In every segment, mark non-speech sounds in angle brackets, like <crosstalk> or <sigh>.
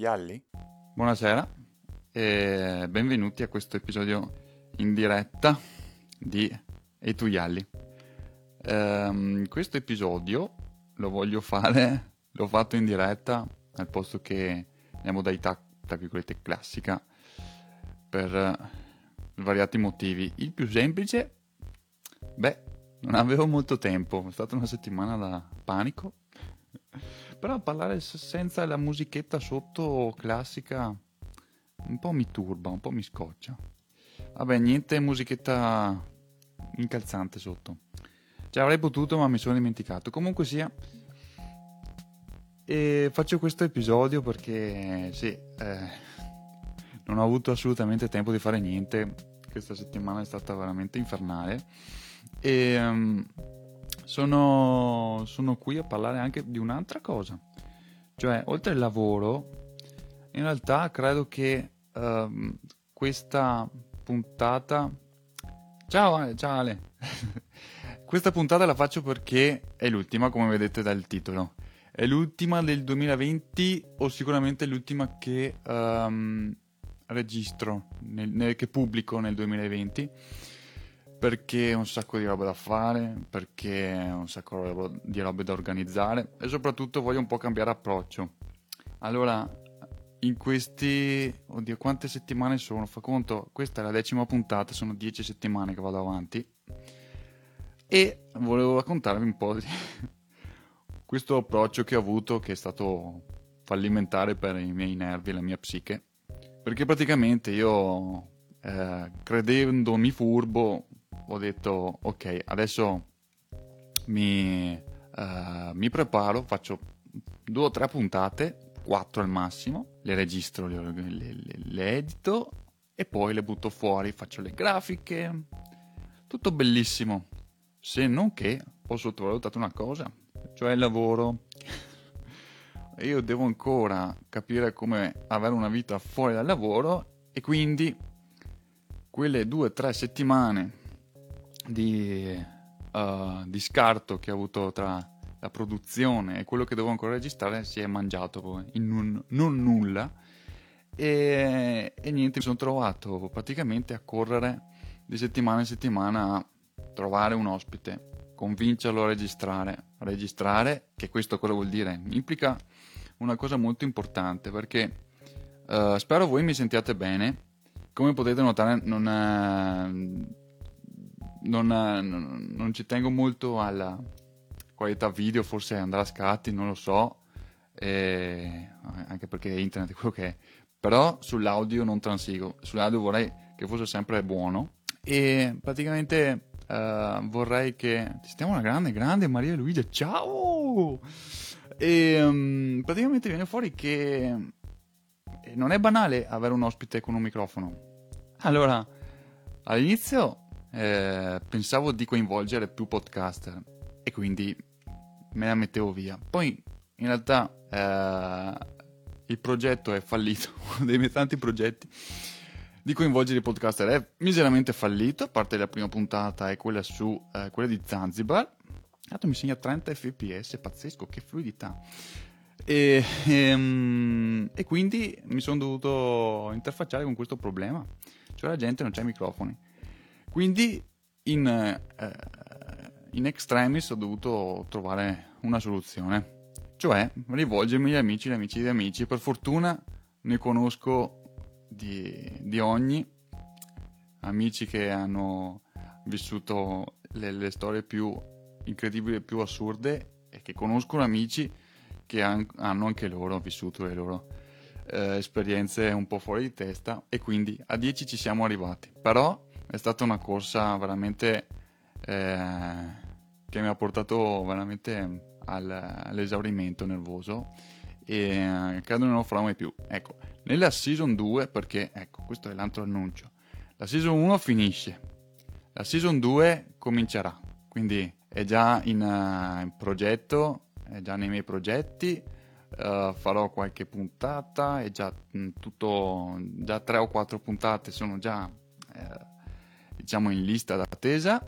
Yalli? Buonasera e benvenuti a questo episodio in diretta di E tu Yalli. Ehm, questo episodio lo voglio fare, l'ho fatto in diretta al posto che nella modalità, tra virgolette, classica per svariati motivi. Il più semplice, beh, non avevo molto tempo, è stata una settimana da panico però parlare senza la musichetta sotto classica un po' mi turba, un po' mi scoccia. Vabbè, niente musichetta incalzante sotto. Cioè avrei potuto ma mi sono dimenticato. Comunque sia... E faccio questo episodio perché sì, eh, non ho avuto assolutamente tempo di fare niente. Questa settimana è stata veramente infernale. E... Um, sono, sono qui a parlare anche di un'altra cosa. Cioè, oltre al lavoro, in realtà credo che uh, questa puntata... Ciao Ale, ciao Ale. <laughs> questa puntata la faccio perché è l'ultima, come vedete dal titolo. È l'ultima del 2020 o sicuramente l'ultima che um, registro, nel, nel, che pubblico nel 2020 perché un sacco di roba da fare, perché un sacco di robe da organizzare e soprattutto voglio un po' cambiare approccio. Allora, in questi... Oddio, quante settimane sono? Fa conto, questa è la decima puntata, sono dieci settimane che vado avanti e volevo raccontarvi un po' di <laughs> questo approccio che ho avuto che è stato fallimentare per i miei nervi e la mia psiche. Perché praticamente io, eh, credendomi furbo, ho detto ok, adesso mi, uh, mi preparo, faccio due o tre puntate, quattro al massimo, le registro, le, le, le edito e poi le butto fuori, faccio le grafiche, tutto bellissimo. Se non che ho sottovalutato una cosa, cioè il lavoro. <laughs> Io devo ancora capire come avere una vita fuori dal lavoro e quindi quelle due o tre settimane di, uh, di scarto che ho avuto tra la produzione e quello che devo ancora registrare si è mangiato in non, non nulla. E, e, niente mi sono trovato praticamente a correre di settimana in settimana a trovare un ospite convincerlo a registrare registrare che questo cosa vuol dire? Implica una cosa molto importante perché uh, spero voi mi sentiate bene. Come potete notare non è non, non, non, ci tengo molto alla qualità video, forse andrà a scatti, non lo so, e, anche perché internet è quello che è. Però sull'audio non transigo, sull'audio vorrei che fosse sempre buono e praticamente uh, vorrei che... Stiamo una grande, grande Maria Luigia, ciao! E um, praticamente viene fuori che non è banale avere un ospite con un microfono. Allora, all'inizio eh, pensavo di coinvolgere più podcaster e quindi me la mettevo via. Poi in realtà eh, il progetto è fallito, <laughs> uno dei miei tanti progetti di coinvolgere i podcaster è miseramente fallito, a parte la prima puntata e quella su eh, quella di Zanzibar. Tanto mi segna 30 fps, pazzesco, che fluidità. E, e, ehm, e quindi mi sono dovuto interfacciare con questo problema, cioè la gente non c'ha i microfoni. Quindi in, eh, in extremis ho dovuto trovare una soluzione, cioè rivolgermi agli amici agli amici di amici. Per fortuna ne conosco di, di ogni, amici che hanno vissuto le, le storie più incredibili e più assurde e che conoscono amici che han, hanno anche loro vissuto le loro eh, esperienze un po' fuori di testa e quindi a 10 ci siamo arrivati. Però è stata una corsa veramente eh, che mi ha portato veramente al, all'esaurimento nervoso e eh, credo non lo farò mai più. Ecco, nella season 2, perché ecco, questo è l'altro annuncio. La season 1 finisce, la season 2 comincerà, quindi è già in, uh, in progetto, è già nei miei progetti. Uh, farò qualche puntata, è già mh, tutto, già tre o quattro puntate sono già uh, diciamo in lista d'attesa,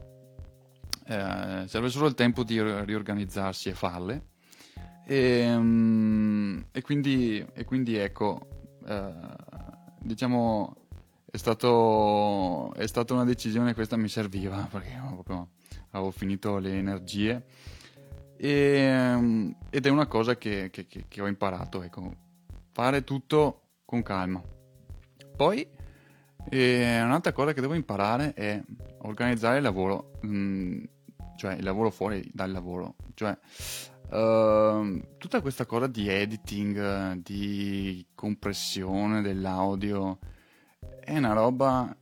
eh, serve solo il tempo di riorganizzarsi e farle. E, um, e, quindi, e quindi, ecco, eh, diciamo, è, stato, è stata una decisione, questa mi serviva <laughs> perché proprio, avevo finito le energie. E, um, ed è una cosa che, che, che, che ho imparato, ecco, fare tutto con calma. Poi e un'altra cosa che devo imparare è organizzare il lavoro, mm, cioè il lavoro fuori dal lavoro, cioè uh, tutta questa cosa di editing, di compressione dell'audio, è una roba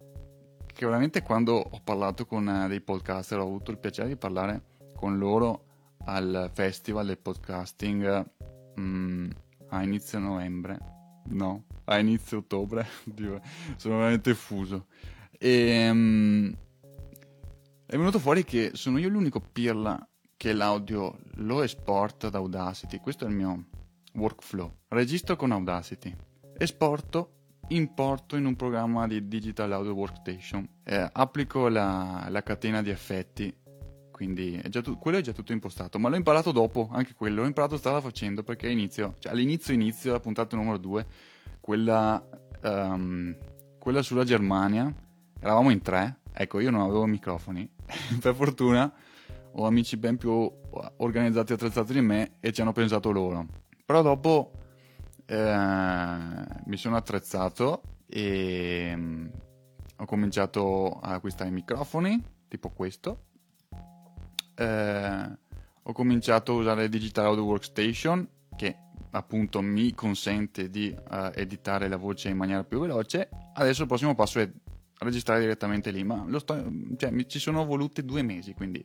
che veramente quando ho parlato con dei podcaster, ho avuto il piacere di parlare con loro al festival del podcasting um, a inizio novembre, no, a inizio ottobre, <laughs> Dio, sono veramente fuso. E um, è venuto fuori che sono io l'unico pirla che l'audio lo esporta da Audacity. Questo è il mio workflow. Registro con Audacity, esporto, importo in un programma di Digital Audio Workstation, eh, applico la, la catena di effetti quindi è tu- quello è già tutto impostato, ma l'ho imparato dopo, anche quello, l'ho imparato stava facendo perché inizio, cioè all'inizio inizio, la puntata numero 2, quella, um, quella sulla Germania, eravamo in tre, ecco io non avevo microfoni, <laughs> per fortuna ho amici ben più organizzati e attrezzati di me e ci hanno pensato loro, però dopo eh, mi sono attrezzato e um, ho cominciato a acquistare i microfoni, tipo questo, eh, ho cominciato a usare Digital Audio Workstation che appunto mi consente di uh, editare la voce in maniera più veloce. Adesso il prossimo passo è registrare direttamente lì, ma sto, cioè, mi, ci sono voluti due mesi, quindi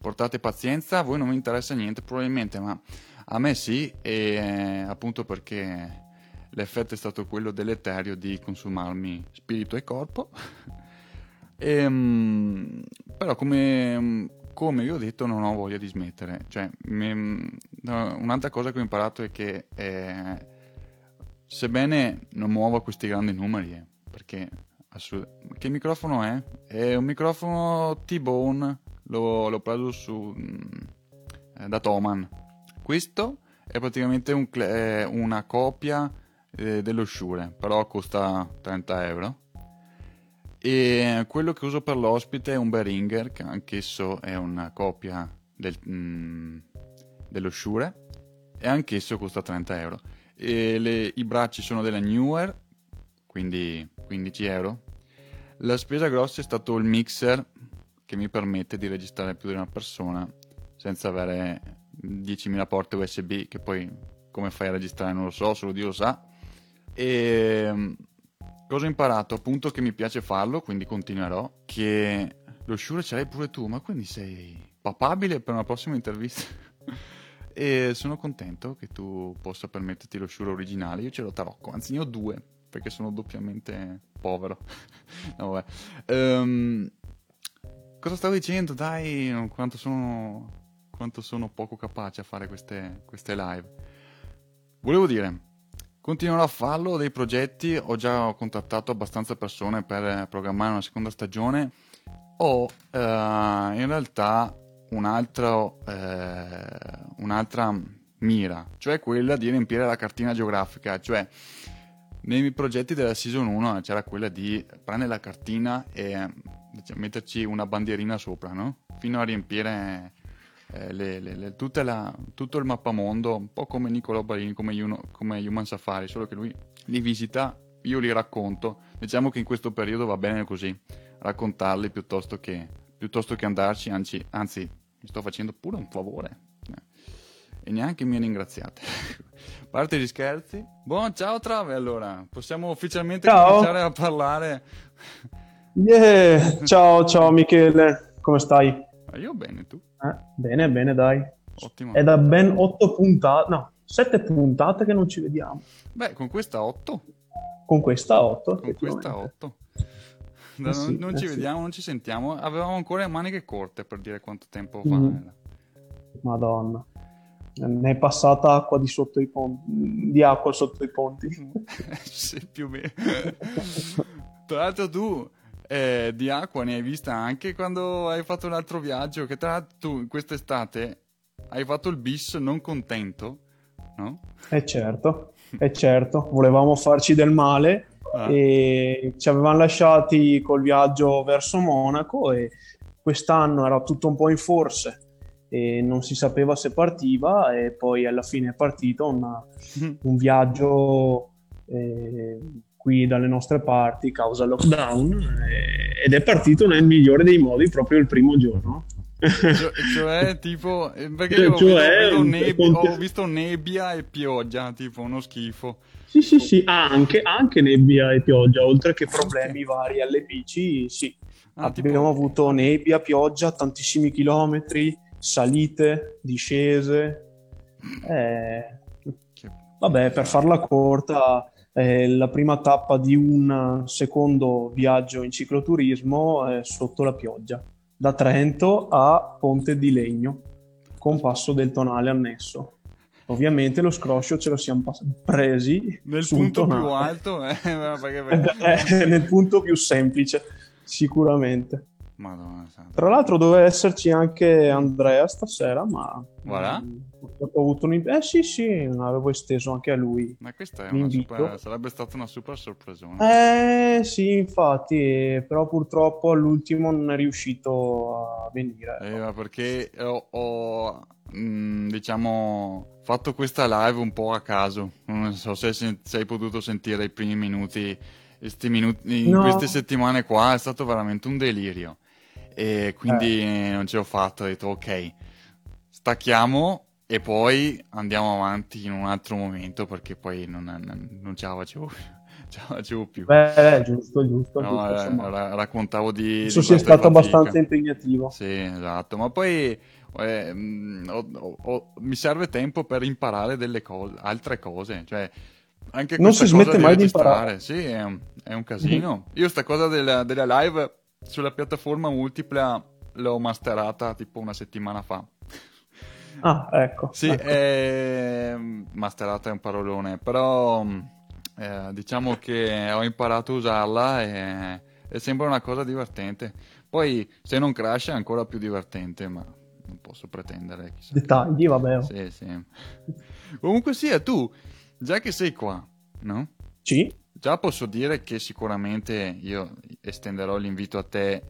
portate pazienza, a voi non mi interessa niente probabilmente, ma a me sì, e eh, appunto perché l'effetto è stato quello deleterio di consumarmi spirito e corpo. <laughs> e, um, però come come vi ho detto non ho voglia di smettere. Cioè, mi, un'altra cosa che ho imparato è che eh, sebbene non muova questi grandi numeri, eh, perché assolut- che microfono è? È un microfono T-Bone, l'ho, l'ho preso su, eh, da Toman. Questo è praticamente un, una copia eh, dello Shure, però costa 30 euro e quello che uso per l'ospite è un Behringer, che anch'esso è una copia del, mm, dello Shure, e anch'esso costa 30 euro. Le, I bracci sono della Newer, quindi 15 euro. La spesa grossa è stato il mixer, che mi permette di registrare più di una persona senza avere 10.000 porte USB, che poi come fai a registrare non lo so, solo Dio lo sa. E Cosa ho imparato? Appunto che mi piace farlo, quindi continuerò. Che lo Shure ce l'hai pure tu, ma quindi sei papabile per una prossima intervista? <laughs> e sono contento che tu possa permetterti lo Shure originale. Io ce l'ho tarocco, anzi ne ho due, perché sono doppiamente povero. <laughs> no, vabbè. Um, cosa stavo dicendo? Dai, quanto sono, quanto sono poco capace a fare queste, queste live. Volevo dire Continuerò a farlo, dei progetti, ho già contattato abbastanza persone per programmare una seconda stagione. Ho eh, in realtà un altro, eh, un'altra mira, cioè quella di riempire la cartina geografica, cioè nei miei progetti della season 1 c'era quella di prendere la cartina e diciamo, metterci una bandierina sopra, no? Fino a riempire eh, le, le, la, tutto il mappamondo, un po' come Niccolò Barini, come, Uno, come Human Safari, solo che lui li visita, io li racconto. Diciamo che in questo periodo va bene così, raccontarli piuttosto che, piuttosto che andarci, anzi, anzi, mi sto facendo pure un favore. Eh. E neanche mi ringraziate. <laughs> Parte gli scherzi. Buon ciao Trave allora, possiamo ufficialmente ciao. cominciare a parlare. Yeah. Ciao, ciao Michele, come stai? Io bene, tu? Eh, bene, bene, dai. Ottimo. È da ben otto puntate, no, sette puntate che non ci vediamo. Beh, con questa otto. Con questa otto. Con questa otto. Da, eh sì, non, ci eh vediamo, sì. non ci sentiamo. Avevamo ancora le maniche corte per dire quanto tempo fa. Mm. Madonna. Ne è passata acqua di sotto i ponti, di acqua sotto i ponti. <laughs> sì, più o meno. Tra l'altro tu eh, di acqua ne hai vista anche quando hai fatto un altro viaggio, che tra l'altro tu quest'estate hai fatto il bis non contento no? Eh certo, è certo, volevamo farci del male ah. e ci avevano lasciati col viaggio verso Monaco e quest'anno era tutto un po' in forse e non si sapeva se partiva e poi alla fine è partito una, <laughs> un viaggio eh, qui dalle nostre parti causa lockdown eh, ed è partito nel migliore dei modi proprio il primo giorno. Cioè, cioè, <laughs> tipo, eh, perché io cioè, ho, visto, nebbia, ho, visto nebbia e pioggia, tipo uno schifo. Sì, sì, sì, anche, anche nebbia e pioggia, oltre che problemi vari alle bici, sì. Ah, Abbiamo tipo... avuto nebbia, pioggia, tantissimi chilometri, salite, discese. Eh, vabbè, per farla corta, eh, la prima tappa di un secondo viaggio in cicloturismo è sotto la pioggia, da Trento a Ponte di Legno, con passo del tonale annesso. Ovviamente lo scroscio ce lo siamo presi nel punto più alto, eh, <laughs> perché... eh, nel punto più semplice, sicuramente. Madonna Tra l'altro doveva esserci anche Andrea stasera, ma... Voilà. Ho avuto un... Eh sì, sì, avevo esteso anche a lui. Ma questa super... sarebbe stata una super sorpresa. Eh sì, infatti, però purtroppo all'ultimo non è riuscito a venire. Eh, ma perché ho, ho mh, mm, diciamo, fatto questa live un po' a caso. Non so se, se hai potuto sentire i primi minuti Minuti, in no. queste settimane qua è stato veramente un delirio e quindi eh. non ce l'ho fatto, ho detto ok, stacchiamo e poi andiamo avanti in un altro momento perché poi non, non, non ce la facevo più. <laughs> Ce la facevo più. Beh, giusto, giusto. No, giusto eh, raccontavo di... Penso sia stato fatica. abbastanza impegnativo. Sì, esatto, ma poi eh, ho, ho, ho, mi serve tempo per imparare delle cose, altre cose, cioè anche non si smette mai di imparare. Sì, è un, è un casino. Mm-hmm. Io sta cosa della, della live sulla piattaforma multipla l'ho masterata tipo una settimana fa. Ah, ecco. Sì, ecco. È... masterata è un parolone, però eh, diciamo che ho imparato a usarla e è sempre una cosa divertente. Poi se non crash è ancora più divertente, ma non posso pretendere. Chissà. Dettagli, vabbè. Sì, sì. Comunque sia, tu, già che sei qua, no? Sì. Già posso dire che sicuramente io estenderò l'invito a te,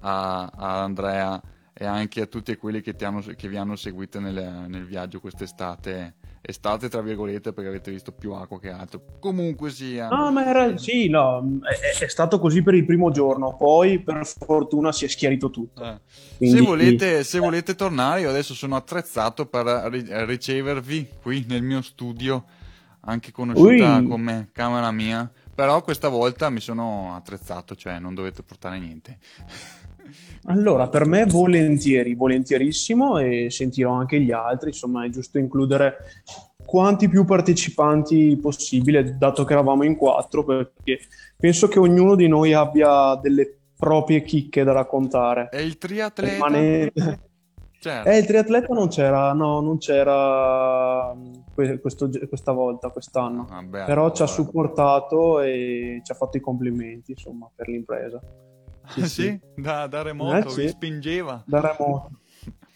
a, a Andrea e anche a tutti quelli che, hanno, che vi hanno seguito nel, nel, viaggio quest'estate. Estate, tra virgolette, perché avete visto più acqua che altro. Comunque sia. No, ma era, sì, no, è, è, stato così per il primo giorno, poi per fortuna si è schiarito tutto. Eh. Quindi... Se, volete, se volete tornare, io adesso sono attrezzato per ricevervi qui nel mio studio, anche conosciuta Ui. come camera mia però questa volta mi sono attrezzato, cioè non dovete portare niente. Allora, per me volentieri, volentierissimo e sentirò anche gli altri, insomma è giusto includere quanti più partecipanti possibile, dato che eravamo in quattro, perché penso che ognuno di noi abbia delle proprie chicche da raccontare. E il triatleta? Rimane... <laughs> Certo. Eh, il triatleta non c'era, no, non c'era questo, questa volta, quest'anno. Ah, beh, Però allora. ci ha supportato e ci ha fatto i complimenti, insomma, per l'impresa. Sì, sì? sì. Da, da, remoto, eh, sì. spingeva. Da remoto.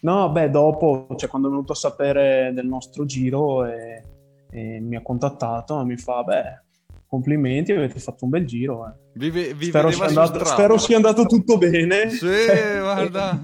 No, beh, dopo, cioè, quando è venuto a sapere del nostro giro e, e mi ha contattato, mi fa, beh, complimenti, avete fatto un bel giro. Eh. Vi, vi spero, sia andato, spero, sia andato, tutto bene. Sì, <laughs> guarda.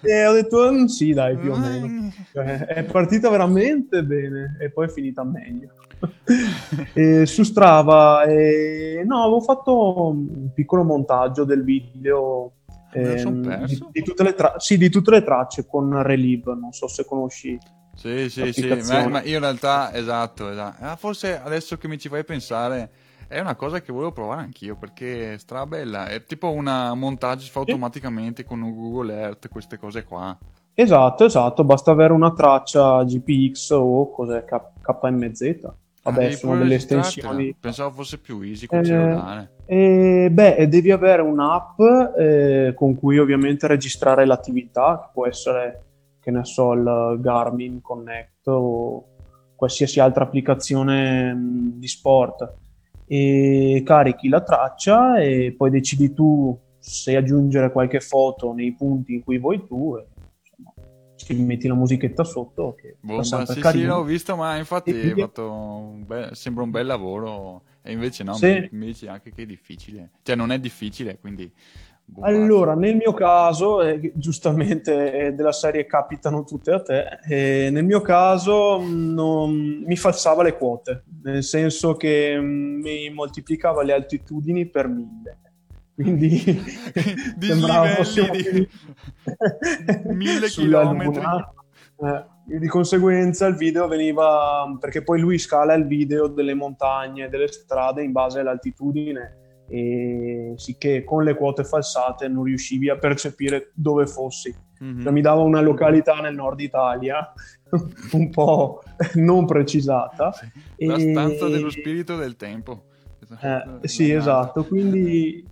E ho detto mm, sì, dai, più o meno. Cioè, è partita veramente bene e poi è finita meglio. <laughs> e su Strava, e... no, avevo fatto un piccolo montaggio del video ehm, di, di, tutte tra... sì, di, tutte le tracce con Relive, non so se conosci. Sì, sì, sì, ma, ma, io in realtà, esatto, esatto. Ah, forse adesso che mi ci fai pensare è una cosa che volevo provare anch'io perché è strabella. È tipo una montaggio si fa automaticamente con Google Earth, queste cose qua. Esatto, esatto. Basta avere una traccia GPX o cos'è K- KMZ. Vabbè, ah, sono delle estensioni. Pensavo fosse più easy con eh, cellulare. Eh, beh, devi avere un'app eh, con cui ovviamente registrare l'attività, che può essere, che ne so, il Garmin Connect o qualsiasi altra applicazione mh, di sport e carichi la traccia e poi decidi tu se aggiungere qualche foto nei punti in cui vuoi tu e insomma, metti la musichetta sotto che Bomba, sì, sì, l'ho visto, ma infatti un bel, sembra un bel lavoro e invece no, sì. mi, dici anche che è difficile. Cioè non è difficile, quindi... Bomba. Allora, nel mio caso, eh, giustamente eh, della serie capitano tutte a te, eh, nel mio caso mm, non, mi falsava le quote, nel senso che mm, mi moltiplicava le altitudini per mille quindi <laughs> sembrava fossimo di... <laughs> mille chilometri. Eh, di conseguenza il video veniva perché poi lui scala il video delle montagne, delle strade in base all'altitudine e sicché con le quote falsate non riuscivi a percepire dove fossi. Mm-hmm. Cioè, mi dava una località nel nord Italia <laughs> un po' non precisata. La e... stanza dello spirito del tempo. Eh, sì, esatto. Quindi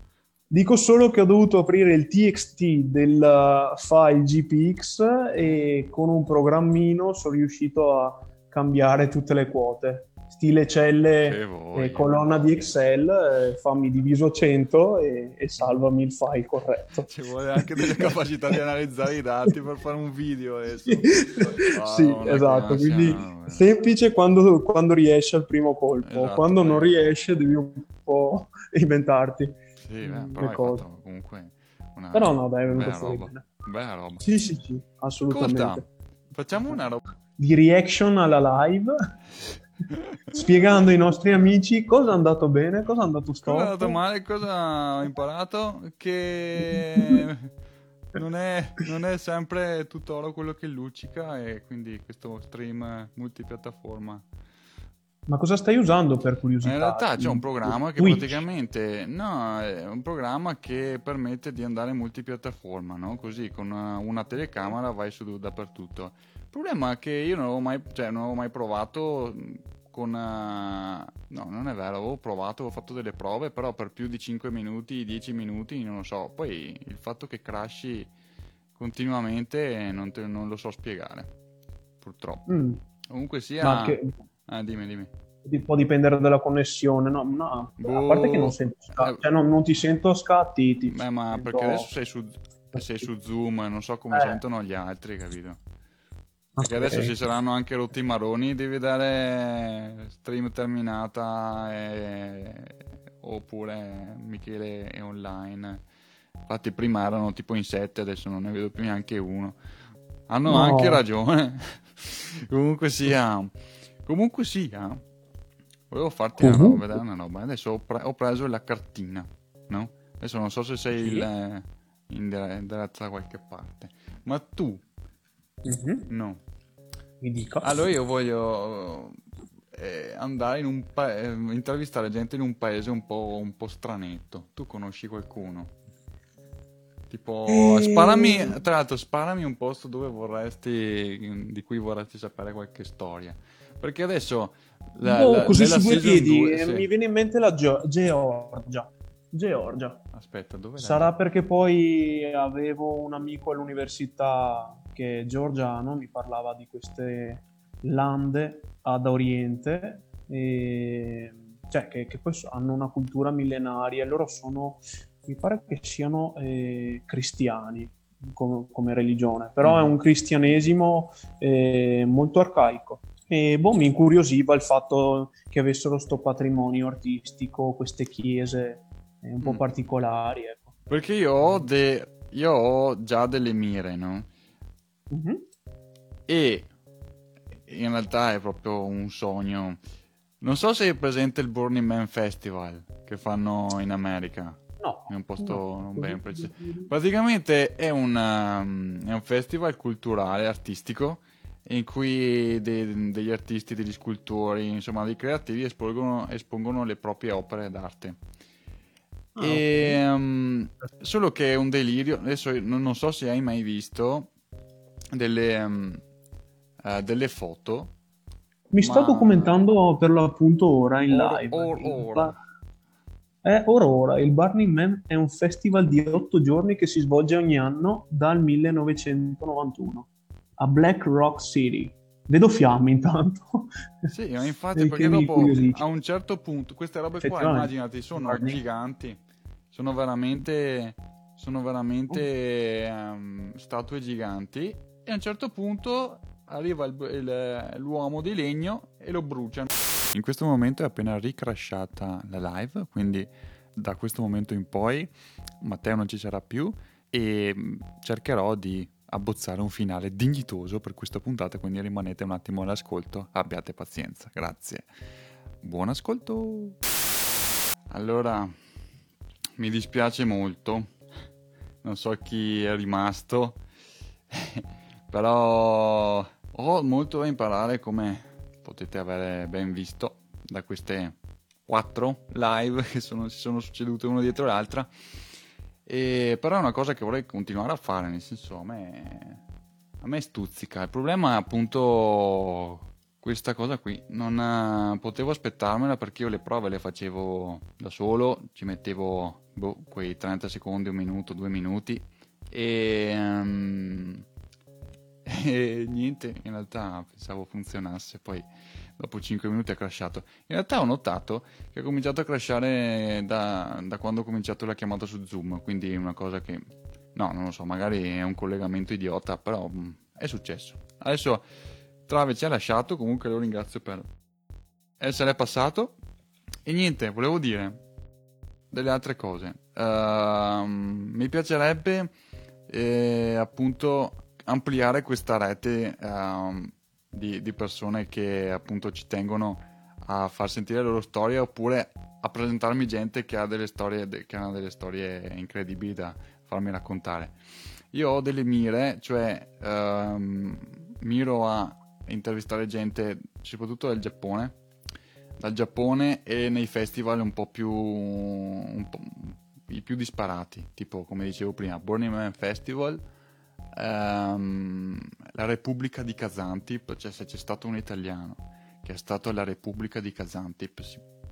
Dico solo che ho dovuto aprire il TXT del file GPX e con un programmino sono riuscito a cambiare tutte le quote. Stile celle e colonna di Excel, eh, fammi diviso 100 e, e, salvami il file corretto. Ci vuole anche delle <laughs> capacità di analizzare i dati per fare un video adesso. Oh, sì, esatto, quindi no, semplice quando, quando, riesce al primo colpo, esatto, quando non riesce devi un po' inventarti. Sì, beh, mm, però hai fatto comunque una Però no, dai, è venuto fuori roba. Bella roba. Sì, sì, sì, assolutamente. Ascolta, facciamo una roba di reaction alla live <laughs> spiegando ai nostri amici cosa è andato bene, cosa è andato storto. Cosa è andato male, cosa ho imparato che non è, non è sempre tutto oro quello che luccica e quindi questo stream multipiattaforma ma cosa stai usando per curiosità? In realtà c'è un programma che Twitch. praticamente no, è un programma che permette di andare in multipiattaforma, no? Così con una, una, telecamera vai su dappertutto. Il problema è che io non avevo mai, cioè, non avevo mai provato con uh, no, non è vero, avevo provato, ho fatto delle prove, però per più di 5 minuti, 10 minuti, non lo so. Poi il fatto che crashi continuamente non, te, non lo so spiegare. Purtroppo. Mm. Comunque sia. Ah, dimmi, dimmi. Può dipendere dalla connessione, no? no boh, a parte che non, sento scatti, eh, cioè non, non, ti sento scattiti. Beh, ma sento... perché adesso sei su, sei su Zoom e non so come eh. sentono gli altri, capito? Perché okay. adesso ci saranno anche rotti maroni, devi dare stream terminata e... oppure Michele è online. Infatti prima erano tipo in sette, adesso non ne vedo più neanche uno. Hanno no. anche ragione. <laughs> Comunque sia... Comunque sia, volevo farti uh-huh. una roba, vedere una roba. Adesso ho, pre- ho, preso la cartina, no? Adesso non so se sei sì. il, in diretta da qualche parte, ma tu, uh-huh. no. Mi dico. Allora io voglio eh, andare in un paese, eh, intervistare gente in un paese un po', un po' stranetto. Tu conosci qualcuno? Tipo, e... sparami, tra l'altro, sparami un posto dove vorresti, di cui vorresti sapere qualche storia. Perché adesso... La, oh, la, così su due piedi 2, sì. mi viene in mente la Ge- Georgia. Georgia. Aspetta, dove Sarà perché poi avevo un amico all'università che georgiano, mi parlava di queste lande ad oriente, e... cioè che, che, poi hanno una cultura millenaria loro sono, mi pare che siano eh, cristiani come, come, religione, però mm. è un cristianesimo eh, molto arcaico. E boh, mi incuriosiva il fatto che avessero questo patrimonio artistico, queste chiese eh, un po' mm. particolari. Ecco. Perché io ho, de... io ho, già delle mire, no? Mm-hmm. E in realtà è proprio un sogno. Non so se è presente il Burning Man Festival che fanno in America. No. È un posto no. ben preciso. Praticamente è un, um, è un festival culturale, artistico in cui de- degli artisti, degli scultori, insomma dei creativi espongono, espongono le proprie opere d'arte. Ah, e, okay. um, solo che è un delirio, adesso non, non so se hai mai visto delle, um, uh, delle foto. Mi ma... sto documentando per l'appunto ora in or, live. Or, ora. È Aurora, il Burning Man è un festival di otto giorni che si svolge ogni anno dal 1991 a Black Rock City. Vedo fiamme intanto. Sì, <laughs> infatti perché dopo a un certo punto queste robe qua, immaginati, sono giganti, sono veramente, sono veramente um, statue giganti e a un certo punto arriva il, il, l'uomo di legno e lo bruciano. In questo momento è appena ricrashata la live, quindi da questo momento in poi Matteo non ci sarà più e mm, cercherò di abbozzare un finale dignitoso per questa puntata, quindi rimanete un attimo all'ascolto, abbiate pazienza, grazie. Buon ascolto! Allora, mi dispiace molto, non so chi è rimasto, <laughs> però ho molto da imparare come potete avere ben visto da queste quattro live che sono, si sono succedute una dietro l'altra. E, però è una cosa che vorrei continuare a fare, nel senso a me, a me stuzzica. Il problema è appunto questa cosa qui. Non uh, potevo aspettarmela perché io le prove le facevo da solo, ci mettevo boh, quei 30 secondi, un minuto, due minuti e, um, <laughs> e niente, in realtà pensavo funzionasse, poi dopo 5 minuti ha crashato. In realtà ho notato che ha cominciato a crashare da, da quando ho cominciato la chiamata su Zoom, quindi una cosa che, no, non lo so, magari è un collegamento idiota, però mh, mm, è successo. Adesso Trave ci ha lasciato, comunque lo ringrazio per essere passato. E niente, volevo dire delle altre cose. Uh, mi piacerebbe eh, appunto ampliare questa rete uh, di, di, persone che appunto ci tengono a far sentire le loro storie oppure a presentarmi gente che ha delle storie, che ha delle storie incredibili da farmi raccontare. Io ho delle mire, cioè uh, miro a intervistare gente soprattutto dal Giappone, dal Giappone e nei festival un po' più, un po', i più disparati, tipo come dicevo prima, Burning Man Festival, um, la Repubblica di Kazantip, cioè se c'è stato un italiano che è stato alla Repubblica di Kazantip,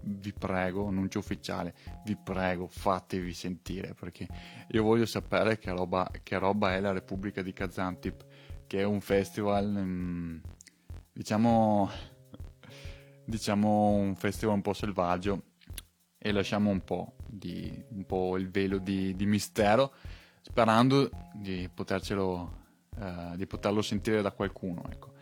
vi prego, annuncio ufficiale, vi prego, fatevi sentire perché io voglio sapere che roba, che roba è la Repubblica di Kazantip, che è un festival, um, diciamo, <laughs> diciamo un festival un po' selvaggio e lasciamo un po', di, un po il velo di, di mistero sperando di potercelo uh, di poterlo sentire da qualcuno ecco.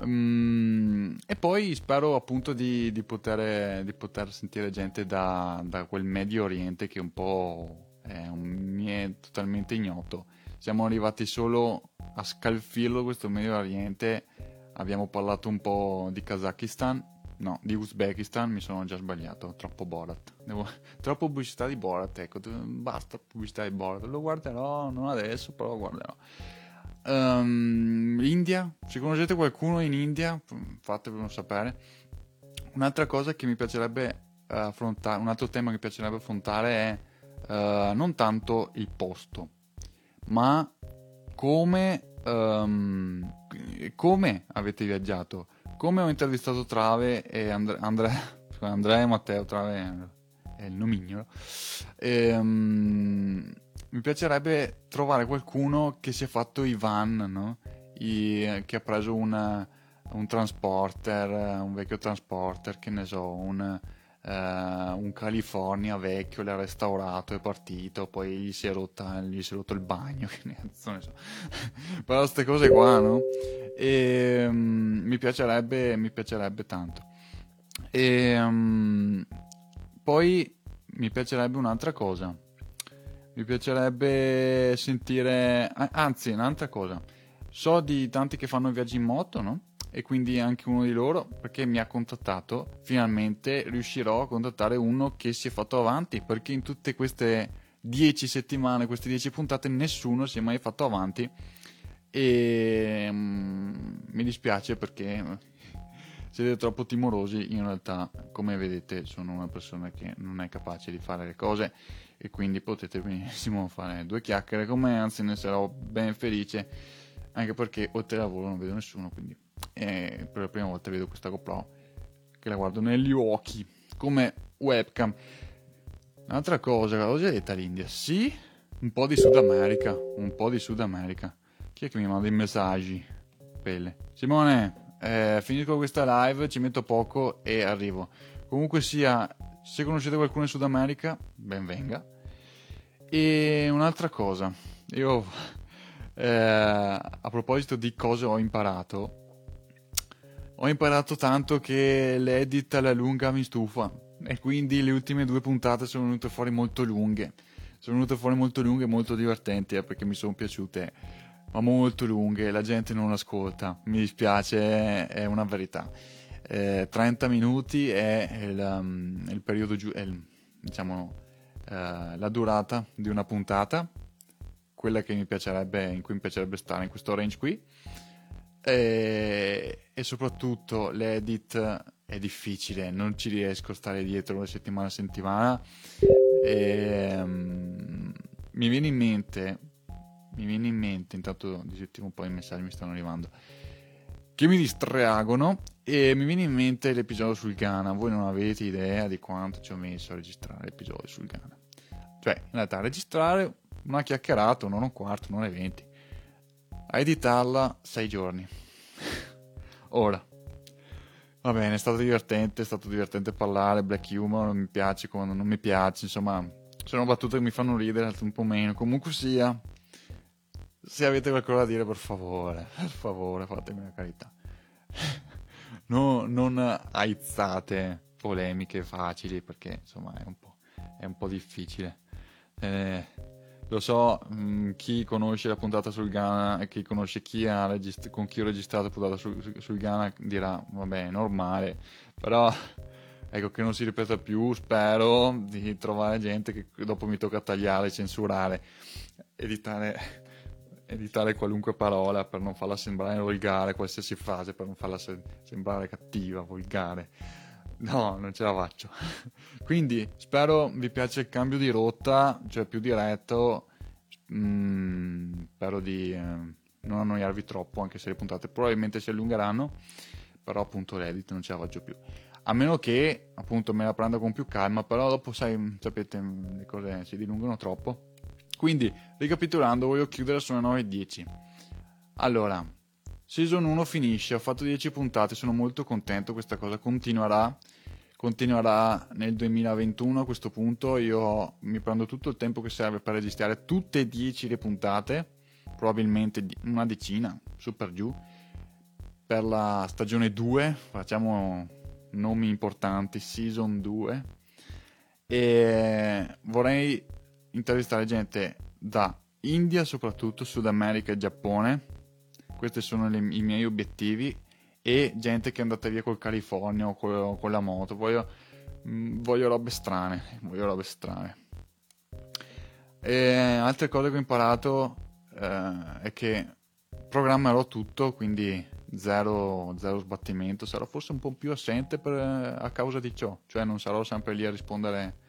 um, e poi spero appunto di, di, poter, di poter sentire gente da, da, quel Medio Oriente che un po' è un, mi è totalmente ignoto. Siamo arrivati solo a scalfirlo questo Medio Oriente. Abbiamo parlato un po' di Kazakistan No, di Uzbekistan mi sono già sbagliato, troppo Borat. Devo... <laughs> Troppo pubblicità di Borat, ecco, basta pubblicità di Borat. Lo guarderò, non adesso, però lo guarderò. Um, India, se conoscete qualcuno in India, fatevelo sapere. Un'altra cosa che mi piacerebbe affrontare, un altro tema che mi piacerebbe affrontare è uh, non tanto il posto, ma come, um, come avete viaggiato come ho intervistato Trave e Andre, Andre, <laughs> Andrea e Matteo, Trave è il nomignolo, e, um, mi piacerebbe trovare qualcuno che si è fatto i van, no? I, che ha preso una, un transporter, un vecchio transporter, che ne so, un, uh, un California vecchio, l'ha restaurato, è partito, poi gli si è, rotta, gli si è rotto il bagno, <laughs> che so. Però queste cose qua, no? E um, mi, piacerebbe, mi piacerebbe tanto. E um, poi mi piacerebbe un'altra cosa. Mi piacerebbe sentire, anzi, un'altra cosa. So di tanti che fanno viaggi in moto, no? E quindi anche uno di loro, perché mi ha contattato, finalmente riuscirò a contattare uno che si è fatto avanti, perché in tutte queste dieci settimane, queste dieci puntate, nessuno si è mai fatto avanti. E um, mi dispiace perché siete troppo timorosi. In realtà come vedete sono una persona che non è capace di fare le cose e quindi potete benissimo fare due chiacchiere con me anzi ne sarò ben felice anche perché oltre al lavoro non vedo nessuno quindi eh, per la prima volta vedo questa GoPro che la guardo negli occhi come webcam un'altra cosa l'ho già detta l'India sì un po' di Sud America un po' di Sud America chi è che mi manda i messaggi? Pelle. Simone, eh, finisco questa live, ci metto poco e arrivo. Comunque sia, se conoscete qualcuno in Sud America, ben venga. E un'altra cosa, io <laughs> Eh, a proposito di cosa ho imparato, ho imparato tanto che l'edit alla lunga mi stufa e quindi le ultime due puntate sono venute fuori molto lunghe. Sono venute fuori molto lunghe e molto divertenti eh, perché mi sono piaciute, ma molto lunghe, la gente non ascolta, mi dispiace, è una verità. Eh, 30 minuti è il, um, il periodo, il, diciamo, uh, la durata di una puntata, quella piacerebbe, in cui mi piacerebbe stare in questo range qui e, e soprattutto l'edit è difficile, non ci riesco a stare dietro settimana a settimana. E, um, mi viene in mente, mi viene in mente, intanto disattivo un po' i messaggi mi stanno arrivando, che mi distraggono e mi viene in mente l'episodio sul Ghana. Voi non avete idea di quanto ci ho messo a registrare l'episodio sul Ghana. Cioè, in realtà, registrare una chiacchierata, un'ora e un quarto, un'ora e venti a editarla sei giorni. Ora, va bene, è stato divertente, è stato divertente parlare, black humor, mi piace quando non mi piace, insomma, sono battute che mi fanno ridere, altre un po' meno. Comunque sia, se avete qualcosa da dire, per favore, per favore, fatemi la carità. <laughs> no, non aizzate polemiche facili, perché insomma è un po', è un po difficile. Eh, lo so, mh, mm, chi conosce la puntata sul Ghana e chi conosce chi ha regist- con chi ho registrato la puntata sul, sul Ghana dirà, vabbè, è normale, però ecco che non si ripeta più, spero di trovare gente che dopo mi tocca tagliare, censurare, editare, editare qualunque parola per non farla sembrare volgare, qualsiasi frase per non farla se- sembrare cattiva, volgare. No, non ce la faccio. <laughs> Quindi spero vi piace il cambio di rotta, cioè più diretto. Mm, spero di eh, non annoiarvi troppo, anche se le puntate probabilmente si allungheranno. Però appunto l'edit non ce la faccio più. A meno che appunto me la prenda con più calma, però dopo sai, sapete, le cose si dilungano troppo. Quindi, ricapitolando, voglio chiudere sono 9.10. Allora, Season 1 finisce, ho fatto 10 puntate, sono molto contento, questa cosa continuerà, continuerà nel 2021 a questo punto, io mi prendo tutto il tempo che serve per registrare tutte e 10 le puntate, probabilmente una decina, su per giù, per la stagione 2, facciamo nomi importanti, Season 2, e vorrei intervistare gente da India soprattutto, Sud America e Giappone, questi sono le, i miei obiettivi e gente che è andata via col California o con, con la moto. Voglio, mm, voglio robe strane voglio robe strane. E altre cose che ho imparato eh, è che programmerò tutto quindi zero, zero sbattimento. Sarò forse un po' più assente per, a causa di ciò cioè non sarò sempre lì a rispondere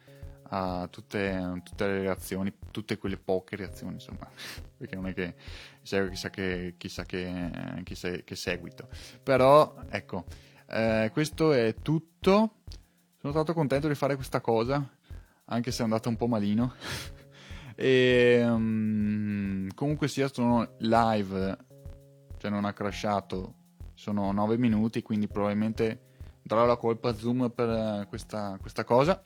a tutte, tutte, le reazioni, tutte quelle poche reazioni, insomma, perché non è che segue chissà che, chissà che, chissà che seguito. Però, ecco, eh, questo è tutto. Sono stato contento di fare questa cosa, anche se è andata un po' malino. <laughs> e um, comunque sia, sono live, cioè non ha crashato, sono 9 minuti, quindi probabilmente darò la colpa a Zoom per questa, questa cosa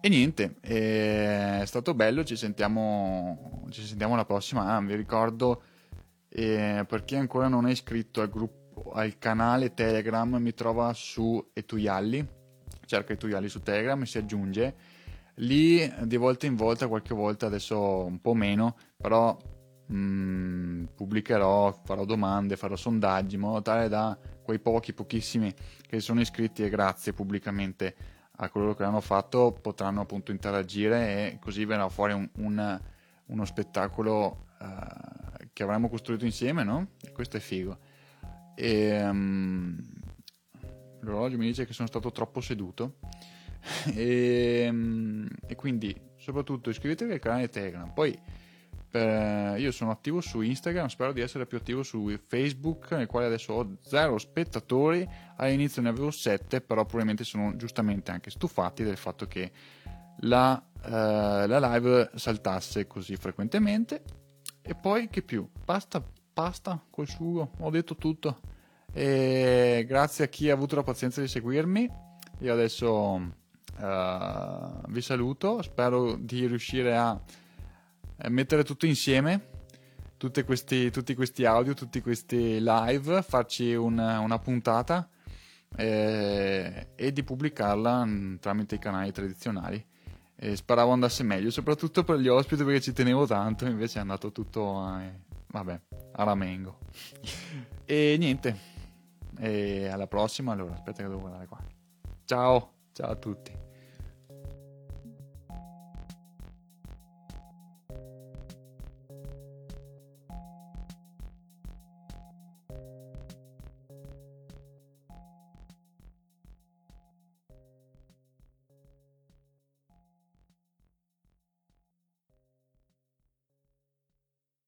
e niente, è stato bello, ci sentiamo, ci sentiamo la prossima. Ah, vi ricordo, eh, per chi ancora non è iscritto al gruppo, al canale Telegram, mi trova su Etuyalli, cerca Etuyalli su Telegram e si aggiunge. Lì di volta in volta, qualche volta, adesso un po' meno, però mh, mm, pubblicherò, farò domande, farò sondaggi in modo tale da quei pochi, pochissimi che sono iscritti e grazie pubblicamente a coloro che l'hanno fatto potranno appunto interagire e così verrà fuori un, un, uno spettacolo uh, che avremo costruito insieme, no? E questo è figo. E, um, l'orologio mi dice che sono stato troppo seduto <laughs> e, um, e quindi soprattutto iscrivetevi al canale Telegram. Poi eh, io sono attivo su Instagram, spero di essere più attivo su Facebook, nel quale adesso ho zero spettatori. All'inizio ne avevo 7, però probabilmente sono giustamente anche stufati del fatto che la, eh, la live saltasse così frequentemente. E poi che più? Pasta, pasta col sugo, ho detto tutto. E grazie a chi ha avuto la pazienza di seguirmi. Io adesso uh, vi saluto, spero di riuscire a mettere tutto insieme questi, tutti questi audio, tutti questi live, farci una, una puntata eh, e di pubblicarla mm, tramite i canali tradizionali. E speravo andasse meglio, soprattutto per gli ospiti perché ci tenevo tanto, invece è andato tutto a, vabbè, a ramengo. <laughs> e niente, e alla prossima, allora aspetta che devo guardare qua. Ciao, ciao a tutti.